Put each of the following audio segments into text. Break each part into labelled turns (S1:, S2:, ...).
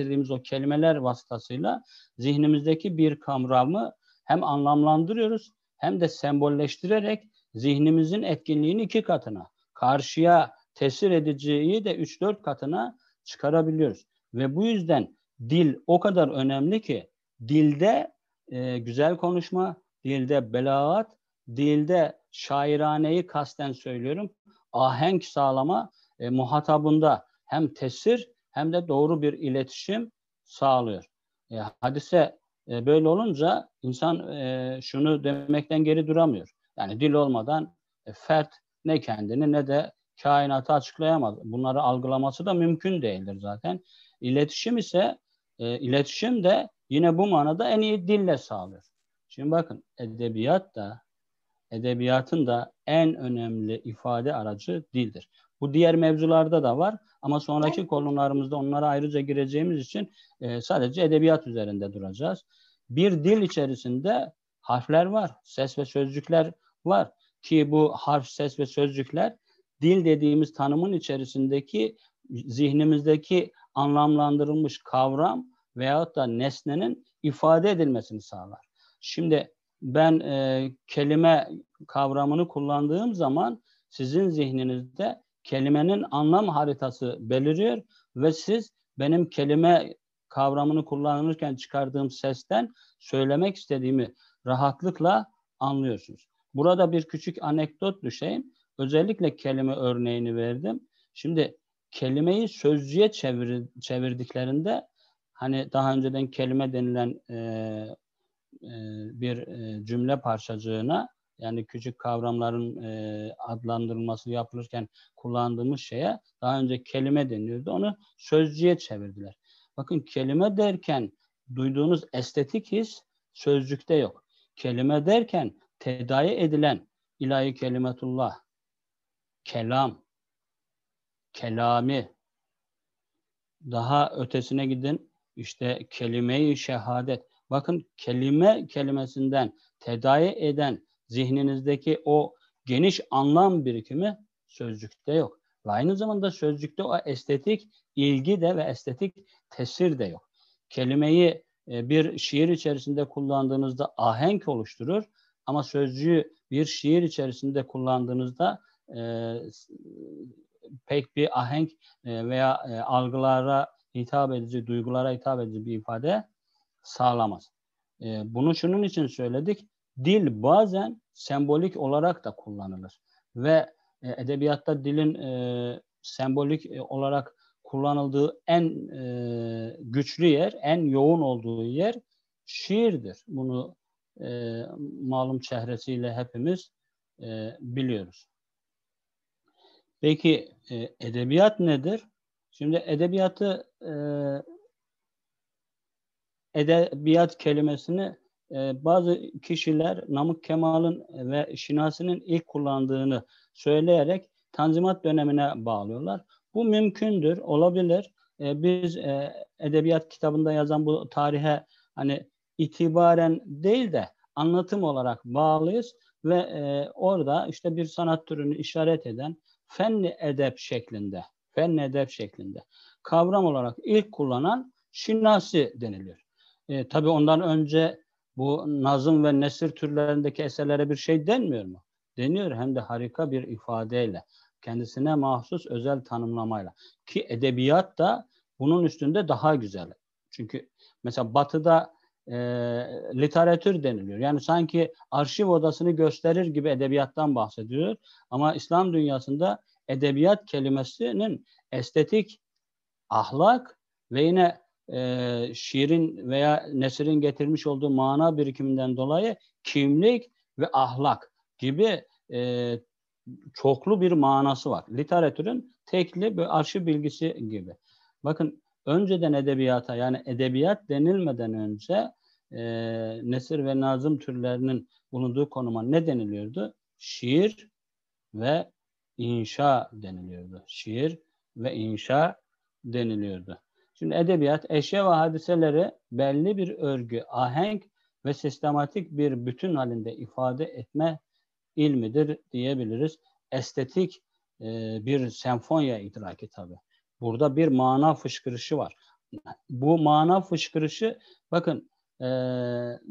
S1: getirdiğimiz o kelimeler vasıtasıyla zihnimizdeki bir kavramı hem anlamlandırıyoruz hem de sembolleştirerek zihnimizin etkinliğini iki katına, karşıya tesir ediciyi de 3-4 katına çıkarabiliyoruz. Ve bu yüzden dil o kadar önemli ki dilde e, güzel konuşma, dilde belaat, dilde şairaneyi kasten söylüyorum. Ahenk sağlama e, muhatabında hem tesir hem de doğru bir iletişim sağlıyor. E, hadise e, böyle olunca insan e, şunu demekten geri duramıyor. Yani dil olmadan e, fert ne kendini ne de kainatı açıklayamaz. Bunları algılaması da mümkün değildir zaten. İletişim ise e, iletişim de yine bu manada en iyi dille sağlıyor. Şimdi bakın edebiyat da edebiyatın da en önemli ifade aracı dildir. Bu diğer mevzularda da var ama sonraki konularımızda onlara ayrıca gireceğimiz için e, sadece edebiyat üzerinde duracağız. Bir dil içerisinde harfler var, ses ve sözcükler var ki bu harf, ses ve sözcükler dil dediğimiz tanımın içerisindeki zihnimizdeki anlamlandırılmış kavram veyahut da nesnenin ifade edilmesini sağlar. Şimdi ben e, kelime kavramını kullandığım zaman sizin zihninizde kelimenin anlam haritası beliriyor ve siz benim kelime kavramını kullanırken çıkardığım sesten söylemek istediğimi rahatlıkla anlıyorsunuz. Burada bir küçük anekdot düşeyim. Özellikle kelime örneğini verdim. Şimdi kelimeyi sözcüğe çevir, çevirdiklerinde hani daha önceden kelime denilen e, e, bir e, cümle parçacığına yani küçük kavramların e, adlandırılması yapılırken kullandığımız şeye daha önce kelime deniyordu. Onu sözcüğe çevirdiler. Bakın kelime derken duyduğunuz estetik his sözcükte yok. Kelime derken tedavi edilen ilahi kelimetullah, kelam, kelami, daha ötesine gidin işte kelime-i şehadet. Bakın kelime kelimesinden tedavi eden zihninizdeki o geniş anlam birikimi sözcükte yok. Ve aynı zamanda sözcükte o estetik ilgi de ve estetik tesir de yok. Kelimeyi e, bir şiir içerisinde kullandığınızda ahenk oluşturur ama sözcüğü bir şiir içerisinde kullandığınızda e, pek bir ahenk e, veya e, algılara hitap edici, duygulara hitap edici bir ifade sağlamaz. E, bunu şunun için söyledik. Dil bazen sembolik olarak da kullanılır ve e, edebiyatta dilin e, sembolik e, olarak kullanıldığı en e, güçlü yer, en yoğun olduğu yer şiirdir. Bunu e, malum çehresiyle hepimiz e, biliyoruz. Peki e, edebiyat nedir? Şimdi edebiyatı e, edebiyat kelimesini e, bazı kişiler Namık Kemal'ın ve Şinasi'nin ilk kullandığını söyleyerek Tanzimat dönemine bağlıyorlar. Bu mümkündür, olabilir. E, biz e, edebiyat kitabında yazan bu tarihe hani itibaren değil de anlatım olarak bağlıyız ve e, orada işte bir sanat türünü işaret eden fenli edep şeklinde, fenli edep şeklinde kavram olarak ilk kullanan şinasi deniliyor. E, tabii ondan önce bu nazım ve nesir türlerindeki eserlere bir şey denmiyor mu? Deniyor hem de harika bir ifadeyle, kendisine mahsus özel tanımlamayla. Ki edebiyat da bunun üstünde daha güzel. Çünkü mesela batıda e, literatür deniliyor. Yani sanki arşiv odasını gösterir gibi edebiyattan bahsediyor. Ama İslam dünyasında edebiyat kelimesinin estetik, ahlak ve yine e, şiirin veya nesirin getirmiş olduğu mana birikiminden dolayı kimlik ve ahlak gibi e, çoklu bir manası var. Literatürün tekli bir arşiv bilgisi gibi. Bakın önceden edebiyata yani edebiyat denilmeden önce e, nesir ve nazım türlerinin bulunduğu konuma ne deniliyordu? Şiir ve inşa deniliyordu. Şiir ve inşa deniliyordu. Şimdi edebiyat eşya ve hadiseleri belli bir örgü, ahenk ve sistematik bir bütün halinde ifade etme ilmidir diyebiliriz. Estetik e, bir senfonya idraki tabi. Burada bir mana fışkırışı var. bu mana fışkırışı bakın e,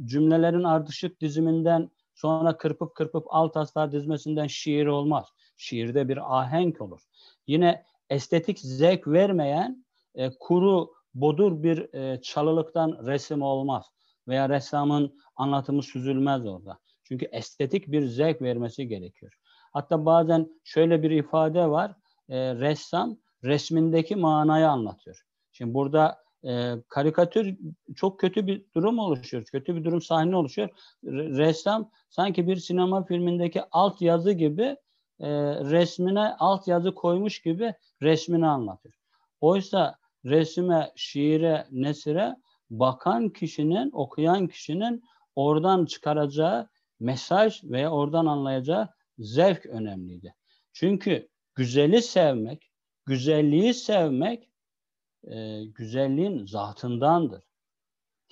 S1: cümlelerin ardışık diziminden sonra kırpıp kırpıp alt aslar dizmesinden şiir olmaz. Şiirde bir ahenk olur. Yine estetik zevk vermeyen e, kuru bodur bir e, çalılıktan resim olmaz. Veya ressamın anlatımı süzülmez orada. Çünkü estetik bir zevk vermesi gerekiyor. Hatta bazen şöyle bir ifade var. E, ressam resmindeki manayı anlatıyor. Şimdi burada e, karikatür çok kötü bir durum oluşuyor. Kötü bir durum sahne oluşuyor. Ressam sanki bir sinema filmindeki alt yazı gibi e, resmine alt yazı koymuş gibi resmini anlatıyor. Oysa resime, şiire, nesire bakan kişinin, okuyan kişinin oradan çıkaracağı mesaj veya oradan anlayacağı zevk önemliydi. Çünkü güzeli sevmek, güzelliği sevmek e, güzelliğin zatındandır.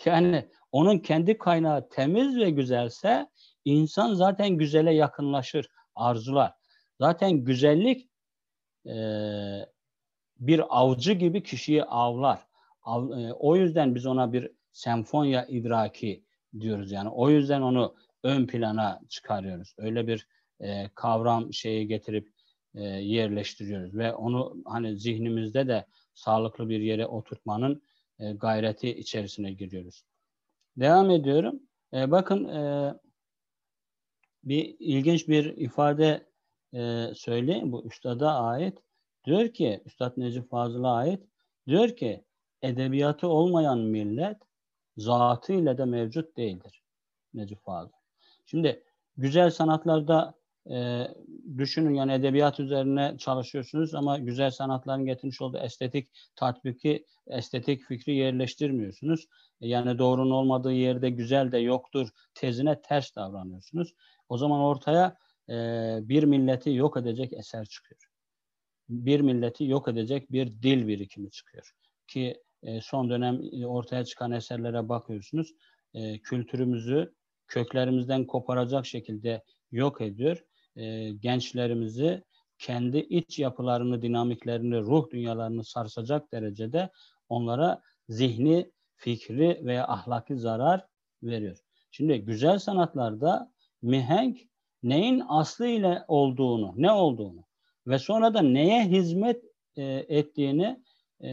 S1: Yani onun kendi kaynağı temiz ve güzelse insan zaten güzele yakınlaşır, arzular. Zaten güzellik e, bir avcı gibi kişiyi avlar. Av, e, o yüzden biz ona bir senfonya idraki diyoruz. Yani o yüzden onu ön plana çıkarıyoruz. Öyle bir e, kavram şeyi getirip e, yerleştiriyoruz ve onu hani zihnimizde de sağlıklı bir yere oturtmanın e, gayreti içerisine giriyoruz. Devam ediyorum. E, bakın e, bir ilginç bir ifade e, söyleyeyim bu üstada ait. Diyor ki Üstad Necip Fazıl'a ait diyor ki edebiyatı olmayan millet zatı ile de mevcut değildir. Necip Fazıl. Şimdi güzel sanatlarda e, düşünün yani edebiyat üzerine çalışıyorsunuz ama güzel sanatların getirmiş olduğu estetik tatbiki, estetik fikri yerleştirmiyorsunuz. Yani doğrunun olmadığı yerde güzel de yoktur tezine ters davranıyorsunuz. O zaman ortaya e, bir milleti yok edecek eser çıkıyor. Bir milleti yok edecek bir dil birikimi çıkıyor. Ki e, son dönem ortaya çıkan eserlere bakıyorsunuz. E, kültürümüzü köklerimizden koparacak şekilde yok ediyor e, gençlerimizi kendi iç yapılarını, dinamiklerini, ruh dünyalarını sarsacak derecede onlara zihni, fikri veya ahlaki zarar veriyor. Şimdi güzel sanatlarda mihenk neyin aslı ile olduğunu, ne olduğunu ve sonra da neye hizmet e, ettiğini e,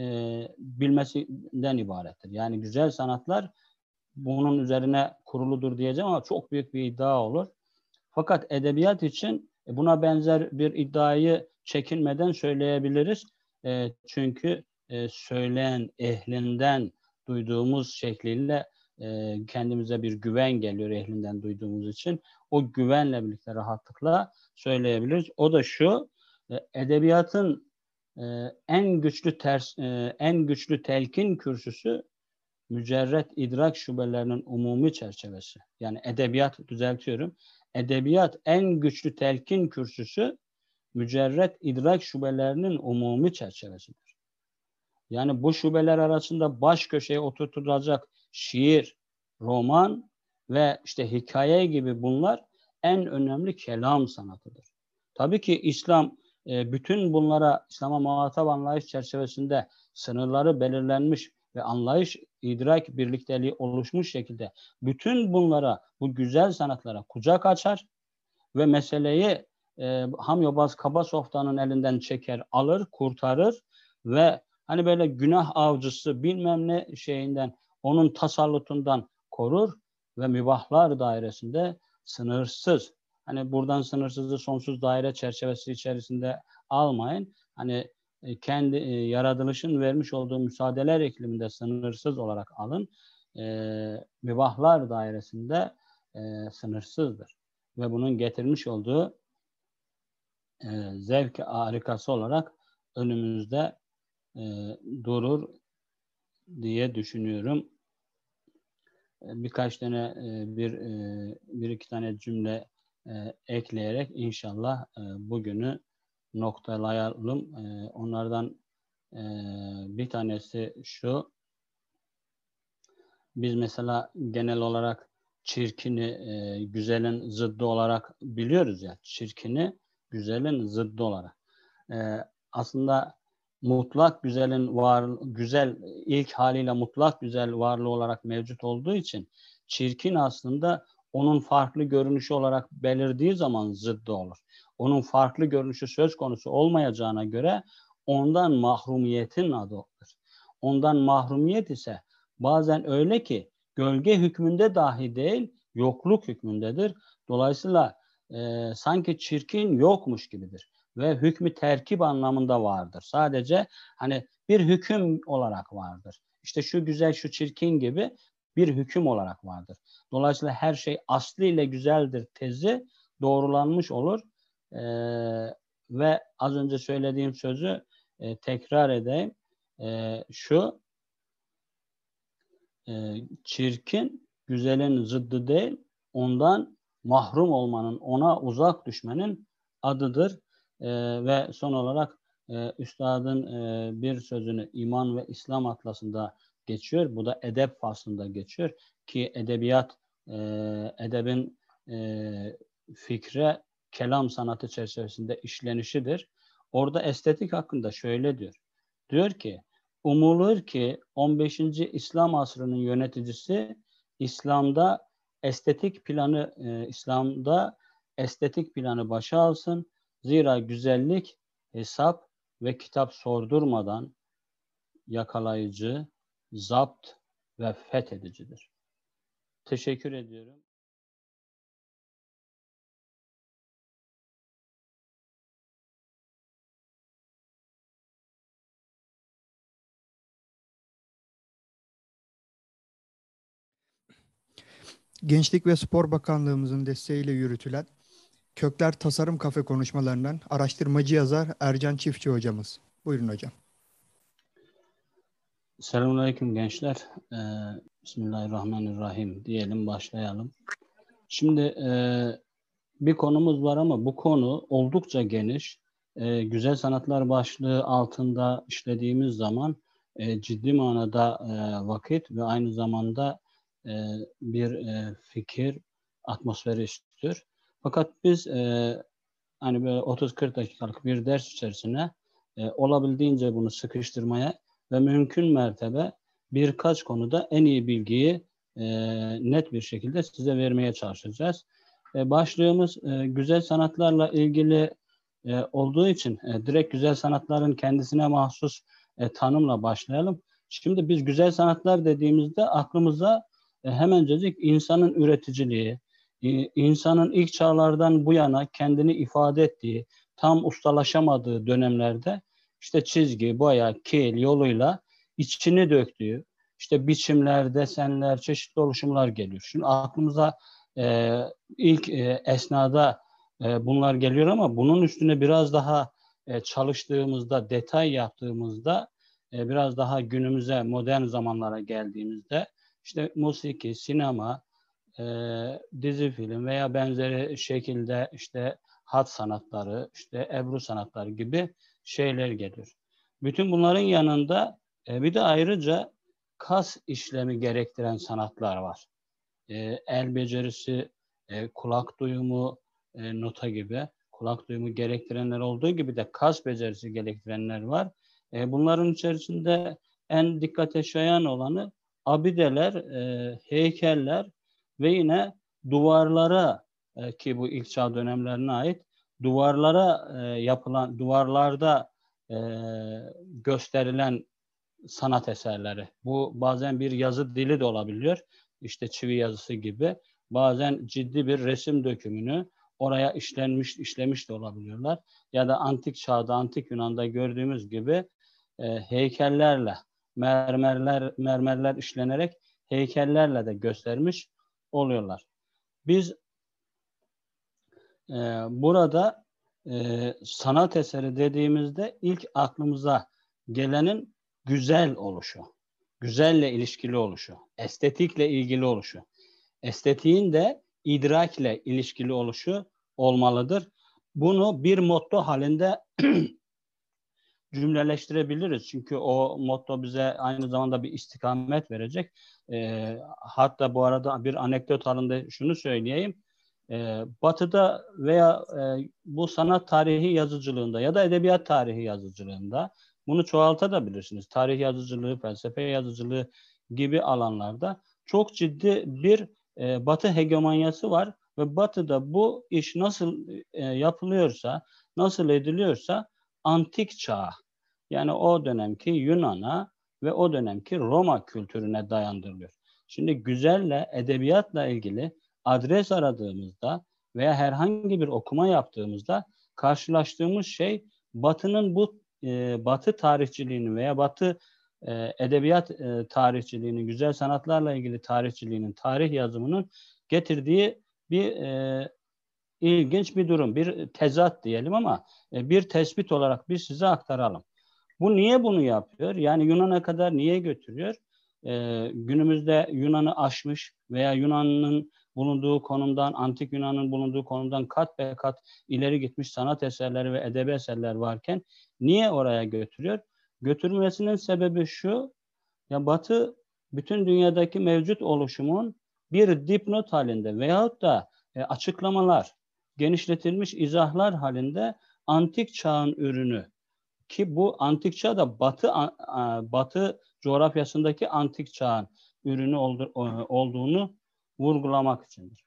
S1: bilmesinden ibarettir. Yani güzel sanatlar bunun üzerine kuruludur diyeceğim ama çok büyük bir iddia olur. Fakat edebiyat için e, buna benzer bir iddiayı çekinmeden söyleyebiliriz. E, çünkü e, söyleyen ehlinden duyduğumuz şekliyle e, kendimize bir güven geliyor ehlinden duyduğumuz için. O güvenle birlikte rahatlıkla söyleyebiliriz. O da şu, edebiyatın e, en güçlü ters, e, en güçlü telkin kürsüsü mücerret idrak şubelerinin umumi çerçevesi. Yani edebiyat düzeltiyorum edebiyat en güçlü telkin kürsüsü mücerret idrak şubelerinin umumi çerçevesidir. Yani bu şubeler arasında baş köşeye oturtulacak şiir, roman ve işte hikaye gibi bunlar en önemli kelam sanatıdır. Tabii ki İslam e, bütün bunlara İslam'a muhatap anlayış çerçevesinde sınırları belirlenmiş ve anlayış, idrak birlikteliği oluşmuş şekilde bütün bunlara, bu güzel sanatlara kucak açar ve meseleyi e, Hamyobaz Kabasoftan'ın elinden çeker, alır, kurtarır ve hani böyle günah avcısı bilmem ne şeyinden, onun tasallutundan korur ve mübahlar dairesinde sınırsız, hani buradan sınırsızı sonsuz daire çerçevesi içerisinde almayın. Hani e, kendi e, yaratılışın vermiş olduğu müsaadeler ikliminde sınırsız olarak alın. E, mübahlar dairesinde e, sınırsızdır. Ve bunun getirmiş olduğu e, zevk harikası olarak önümüzde e, durur diye düşünüyorum. E, birkaç tane e, bir e, bir iki tane cümle e, ekleyerek inşallah e, bugünü noktalayalım. E, onlardan e, bir tanesi şu. Biz mesela genel olarak çirkini e, güzelin zıddı olarak biliyoruz ya. Çirkini güzelin zıddı olarak. E, aslında mutlak güzelin var güzel ilk haliyle mutlak güzel varlığı olarak mevcut olduğu için çirkin aslında onun farklı görünüşü olarak belirdiği zaman zıddı olur. Onun farklı görünüşü söz konusu olmayacağına göre ondan mahrumiyetin adıdır. Ondan mahrumiyet ise bazen öyle ki gölge hükmünde dahi değil, yokluk hükmündedir. Dolayısıyla e, sanki çirkin yokmuş gibidir ve hükmü terkip anlamında vardır. Sadece hani bir hüküm olarak vardır. İşte şu güzel, şu çirkin gibi bir hüküm olarak vardır. Dolayısıyla her şey aslı ile güzeldir tezi doğrulanmış olur. Ee, ve az önce söylediğim sözü e, tekrar edeyim. E, şu e, çirkin güzelin zıddı değil, ondan mahrum olmanın, ona uzak düşmenin adıdır. E, ve son olarak e, üstadın e, bir sözünü iman ve İslam atlasında geçiyor. Bu da edep faslında geçiyor ki edebiyat e, edebin e, fikre kelam sanatı çerçevesinde işlenişidir. Orada estetik hakkında şöyle diyor. Diyor ki umulur ki 15. İslam asrının yöneticisi İslam'da estetik planı e, İslam'da estetik planı başa alsın. Zira güzellik hesap ve kitap sordurmadan yakalayıcı, zapt ve fethedicidir. Teşekkür ediyorum.
S2: Gençlik ve Spor Bakanlığımızın desteğiyle yürütülen Kökler Tasarım Kafe konuşmalarından araştırmacı yazar Ercan Çiftçi hocamız. Buyurun hocam.
S1: Selamünaleyküm gençler. Ee, Bismillahirrahmanirrahim diyelim başlayalım. Şimdi e, bir konumuz var ama bu konu oldukça geniş. E, güzel sanatlar başlığı altında işlediğimiz zaman e, ciddi manada e, vakit ve aynı zamanda e, bir e, fikir atmosferi istiyor. Fakat biz e, hani böyle 30-40 dakikalık bir ders içerisine e, olabildiğince bunu sıkıştırmaya ve mümkün mertebe birkaç konuda en iyi bilgiyi e, net bir şekilde size vermeye çalışacağız. E, başlığımız e, güzel sanatlarla ilgili e, olduğu için e, direkt güzel sanatların kendisine mahsus e, tanımla başlayalım. Şimdi biz güzel sanatlar dediğimizde aklımıza e, hemencecik insanın üreticiliği, e, insanın ilk çağlardan bu yana kendini ifade ettiği, tam ustalaşamadığı dönemlerde işte çizgi, boya, kil yoluyla içini döktüğü, işte biçimler, desenler, çeşitli oluşumlar geliyor. Şimdi aklımıza e, ilk e, esnada e, bunlar geliyor ama bunun üstüne biraz daha e, çalıştığımızda, detay yaptığımızda, e, biraz daha günümüze, modern zamanlara geldiğimizde işte musiki, sinema, e, dizi film veya benzeri şekilde işte hat sanatları, işte ebru sanatları gibi şeyler geliyor. Bütün bunların yanında e, bir de ayrıca kas işlemi gerektiren sanatlar var. E, el becerisi, e, kulak duyumu, e, nota gibi kulak duyumu gerektirenler olduğu gibi de kas becerisi gerektirenler var. E, bunların içerisinde en dikkate şayan olanı abideler, e, heykeller ve yine duvarlara e, ki bu ilk çağ dönemlerine ait duvarlara e, yapılan duvarlarda e, gösterilen sanat eserleri. Bu bazen bir yazı dili de olabiliyor. İşte çivi yazısı gibi. Bazen ciddi bir resim dökümünü oraya işlenmiş, işlemiş de olabiliyorlar. Ya da antik çağda, antik Yunan'da gördüğümüz gibi e, heykellerle, mermerler mermerler işlenerek heykellerle de göstermiş oluyorlar. Biz e, burada e, sanat eseri dediğimizde ilk aklımıza gelenin güzel oluşu, güzelle ilişkili oluşu, estetikle ilgili oluşu. Estetiğin de idrakle ilişkili oluşu olmalıdır. Bunu bir motto halinde cümleleştirebiliriz. Çünkü o motto bize aynı zamanda bir istikamet verecek. E, hatta bu arada bir anekdot halinde şunu söyleyeyim. E, batı'da veya e, bu sanat tarihi yazıcılığında ya da edebiyat tarihi yazıcılığında Bunu çoğaltabilirsiniz. Tarih yazıcılığı, felsefe yazıcılığı gibi alanlarda çok ciddi bir e, Batı hegemonyası var ve Batı'da bu iş nasıl e, yapılıyorsa, nasıl ediliyorsa antik çağ yani o dönemki Yunan'a ve o dönemki Roma kültürüne dayandırılıyor. Şimdi güzelle, edebiyatla ilgili adres aradığımızda veya herhangi bir okuma yaptığımızda karşılaştığımız şey Batı'nın bu e, Batı tarihçiliğini veya Batı e, edebiyat e, tarihçiliğinin, güzel sanatlarla ilgili tarihçiliğinin, tarih yazımının getirdiği bir e, ilginç bir durum, bir tezat diyelim ama e, bir tespit olarak biz size aktaralım. Bu niye bunu yapıyor? Yani Yunan'a kadar niye götürüyor? Ee, günümüzde Yunan'ı aşmış veya Yunan'ın bulunduğu konumdan, antik Yunan'ın bulunduğu konumdan kat be kat ileri gitmiş sanat eserleri ve edebi eserler varken niye oraya götürüyor? Götürmesinin sebebi şu, ya Batı bütün dünyadaki mevcut oluşumun bir dipnot halinde veyahut da e, açıklamalar, genişletilmiş izahlar halinde antik çağın ürünü ki bu antik çağ da batı batı coğrafyasındaki antik çağın ürünü olduğunu vurgulamak içindir.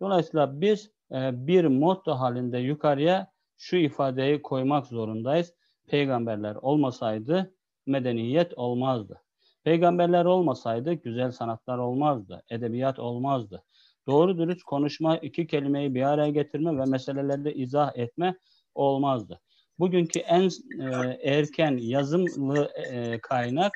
S1: Dolayısıyla biz e, bir motto halinde yukarıya şu ifadeyi koymak zorundayız. Peygamberler olmasaydı medeniyet olmazdı. Peygamberler olmasaydı güzel sanatlar olmazdı, edebiyat olmazdı. Doğru dürüst konuşma, iki kelimeyi bir araya getirme ve meseleleri izah etme olmazdı. Bugünkü en e, erken yazımlı e, kaynak,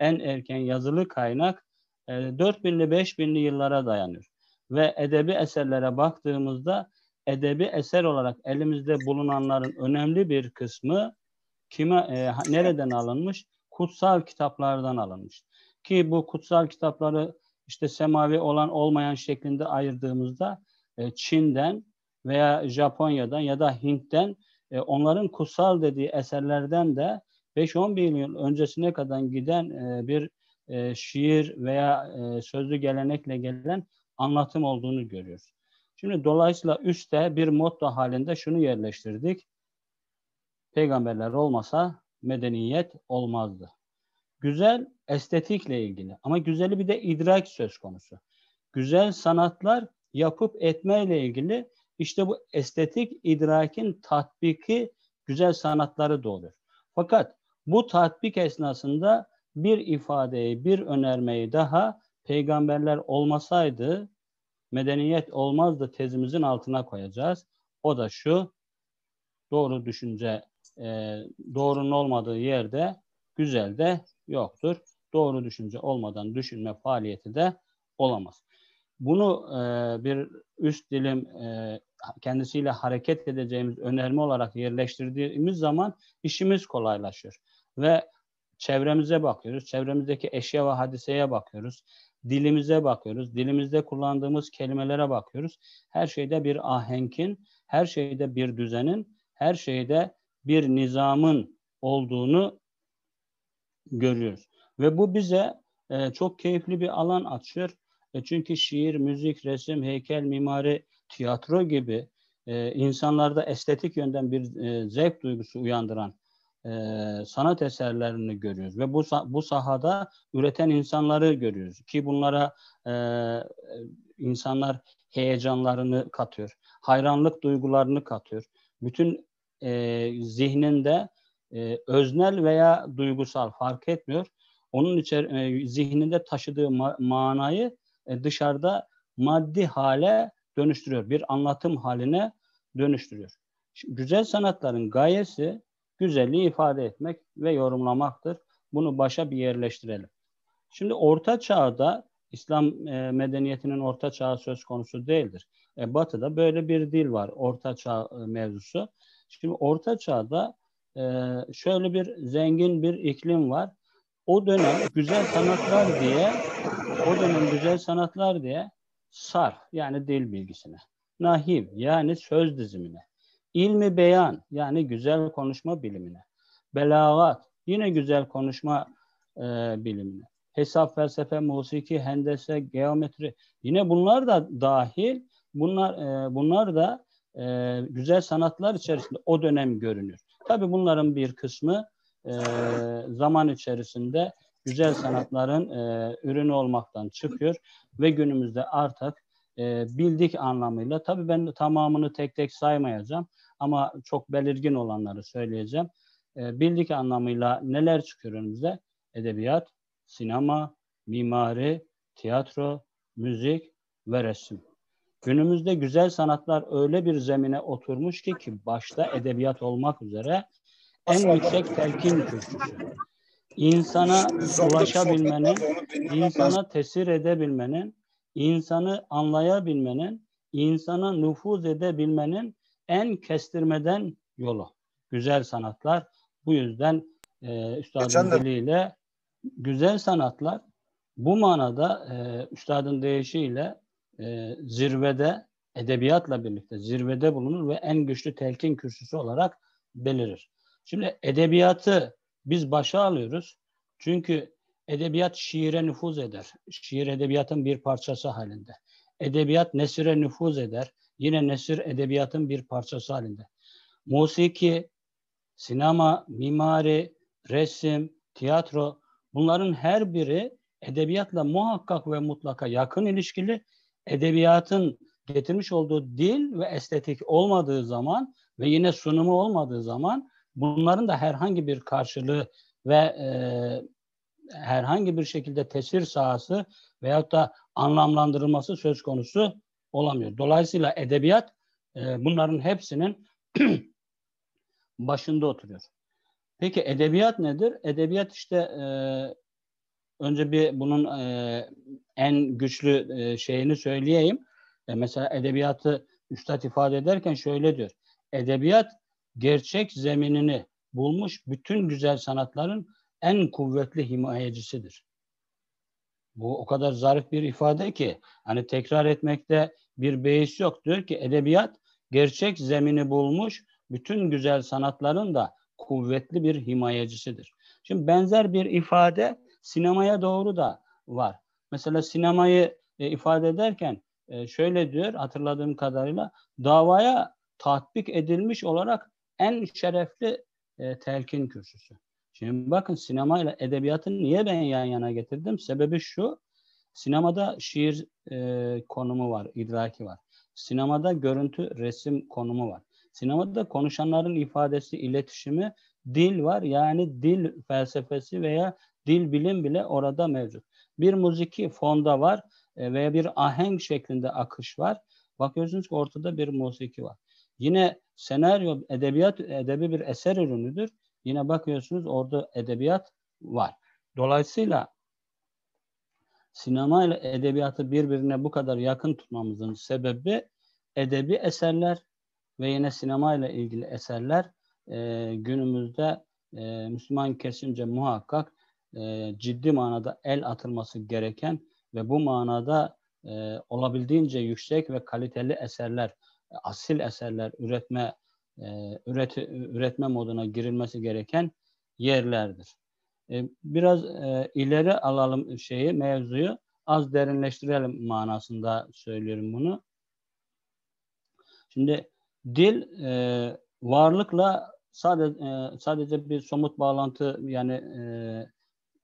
S1: en erken yazılı kaynak e, 4000'li 5000'li yıllara dayanıyor. Ve edebi eserlere baktığımızda edebi eser olarak elimizde bulunanların önemli bir kısmı kime e, nereden alınmış? Kutsal kitaplardan alınmış. Ki bu kutsal kitapları işte semavi olan olmayan şeklinde ayırdığımızda e, Çin'den veya Japonya'dan ya da Hint'ten e, onların kutsal dediği eserlerden de 5-10 bin yıl öncesine kadar giden e, bir e, şiir veya e, sözlü gelenekle gelen anlatım olduğunu görüyoruz. Şimdi dolayısıyla üstte bir motto halinde şunu yerleştirdik. Peygamberler olmasa medeniyet olmazdı. Güzel estetikle ilgili ama güzeli bir de idrak söz konusu. Güzel sanatlar yapıp etmeyle ilgili işte bu estetik idrakin tatbiki güzel sanatları doğuruyor. Fakat bu tatbik esnasında bir ifadeyi, bir önermeyi daha peygamberler olmasaydı medeniyet olmazdı tezimizin altına koyacağız. O da şu, doğru düşünce e, doğrunun olmadığı yerde güzel de yoktur. Doğru düşünce olmadan düşünme faaliyeti de olamaz. Bunu e, bir üst dilim e, kendisiyle hareket edeceğimiz önerme olarak yerleştirdiğimiz zaman işimiz kolaylaşıyor. Ve çevremize bakıyoruz, çevremizdeki eşya ve hadiseye bakıyoruz, dilimize bakıyoruz, dilimizde kullandığımız kelimelere bakıyoruz. Her şeyde bir ahenkin, her şeyde bir düzenin, her şeyde bir nizamın olduğunu görüyoruz. Ve bu bize e, çok keyifli bir alan açıyor. E çünkü şiir, müzik, resim, heykel, mimari, tiyatro gibi e, insanlarda estetik yönden bir e, zevk duygusu uyandıran e, sanat eserlerini görüyoruz ve bu bu sahada üreten insanları görüyoruz ki bunlara e, insanlar heyecanlarını katıyor, hayranlık duygularını katıyor. Bütün e, zihninde e, öznel veya duygusal fark etmiyor. Onun içer e, zihninde taşıdığı ma- manayı e, dışarıda maddi hale dönüştürüyor. Bir anlatım haline dönüştürüyor. Güzel sanatların gayesi güzelliği ifade etmek ve yorumlamaktır. Bunu başa bir yerleştirelim. Şimdi Orta Çağ'da İslam e, medeniyetinin Orta Çağı söz konusu değildir. E, batı'da böyle bir dil var Orta Çağ e, mevzusu. Şimdi Orta Çağ'da e, şöyle bir zengin bir iklim var. O dönem güzel sanatlar diye o dönem güzel sanatlar diye sarf yani dil bilgisine, nahiv yani söz dizimine, ilmi beyan yani güzel konuşma bilimine, belagat yine güzel konuşma e, bilimine, hesap, felsefe, musiki, hendese, geometri yine bunlar da dahil. Bunlar e, bunlar da e, güzel sanatlar içerisinde o dönem görünür. Tabi bunların bir kısmı e, zaman içerisinde güzel sanatların e, ürünü olmaktan çıkıyor ve günümüzde artık e, bildik anlamıyla tabii ben tamamını tek tek saymayacağım ama çok belirgin olanları söyleyeceğim. E, bildik anlamıyla neler çıkıyor önümüzde? Edebiyat, sinema, mimari, tiyatro, müzik ve resim. Günümüzde güzel sanatlar öyle bir zemine oturmuş ki ki başta edebiyat olmak üzere en yüksek telkin kürsüsü. İnsana ulaşabilmenin, insana tesir edebilmenin, insanı anlayabilmenin, insana nüfuz edebilmenin en kestirmeden yolu. Güzel sanatlar. Bu yüzden e, üstadın diliyle güzel sanatlar bu manada e, üstadın deyişiyle e, zirvede edebiyatla birlikte zirvede bulunur ve en güçlü telkin kürsüsü olarak belirir. Şimdi edebiyatı biz başa alıyoruz. Çünkü edebiyat şiire nüfuz eder. Şiir edebiyatın bir parçası halinde. Edebiyat nesire nüfuz eder. Yine nesir edebiyatın bir parçası halinde. Musiki, sinema, mimari, resim, tiyatro bunların her biri edebiyatla muhakkak ve mutlaka yakın ilişkili. Edebiyatın getirmiş olduğu dil ve estetik olmadığı zaman ve yine sunumu olmadığı zaman bunların da herhangi bir karşılığı ve e, herhangi bir şekilde tesir sahası veyahut da anlamlandırılması söz konusu olamıyor. Dolayısıyla edebiyat e, bunların hepsinin başında oturuyor. Peki edebiyat nedir? Edebiyat işte e, önce bir bunun e, en güçlü e, şeyini söyleyeyim. E, mesela edebiyatı üstad ifade ederken şöyle diyor. Edebiyat gerçek zeminini bulmuş bütün güzel sanatların en kuvvetli himayecisidir. Bu o kadar zarif bir ifade ki hani tekrar etmekte bir beis yok. Diyor ki edebiyat gerçek zemini bulmuş bütün güzel sanatların da kuvvetli bir himayecisidir. Şimdi benzer bir ifade sinemaya doğru da var. Mesela sinemayı e, ifade ederken e, şöyle diyor hatırladığım kadarıyla davaya tatbik edilmiş olarak en şerefli e, telkin kürsüsü. Şimdi bakın sinema ile edebiyatı niye ben yan yana getirdim? Sebebi şu, sinemada şiir e, konumu var, idraki var. Sinemada görüntü, resim konumu var. Sinemada konuşanların ifadesi, iletişimi, dil var. Yani dil felsefesi veya dil bilim bile orada mevcut. Bir müziki fonda var e, veya bir ahenk şeklinde akış var. Bakıyorsunuz ki ortada bir musiki var. Yine senaryo edebiyat edebi bir eser ürünüdür. Yine bakıyorsunuz orada edebiyat var. Dolayısıyla sinema ile edebiyatı birbirine bu kadar yakın tutmamızın sebebi edebi eserler ve yine sinema ile ilgili eserler e, günümüzde e, Müslüman kesince muhakkak e, ciddi manada el atılması gereken ve bu manada e, olabildiğince yüksek ve kaliteli eserler, asil eserler üretme e, üretme moduna girilmesi gereken yerlerdir. E, biraz e, ileri alalım şeyi, mevzuyu az derinleştirelim manasında söylüyorum bunu. Şimdi dil e, varlıkla sadece sadece bir somut bağlantı yani e,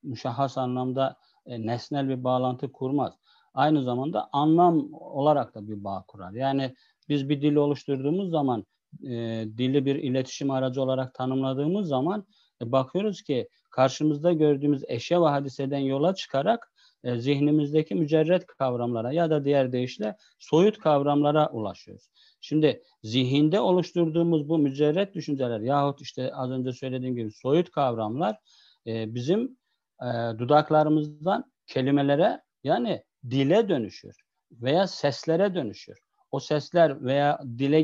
S1: müşahhas anlamda nesnel bir bağlantı kurmaz. Aynı zamanda anlam olarak da bir bağ kurar. Yani biz bir dil oluşturduğumuz zaman e, dili bir iletişim aracı olarak tanımladığımız zaman e, bakıyoruz ki karşımızda gördüğümüz eşya ve hadiseden yola çıkarak e, zihnimizdeki mücerret kavramlara ya da diğer deyişle soyut kavramlara ulaşıyoruz. Şimdi zihinde oluşturduğumuz bu mücerret düşünceler yahut işte az önce söylediğim gibi soyut kavramlar e, bizim e, dudaklarımızdan kelimelere yani dile dönüşür veya seslere dönüşür. O sesler veya dile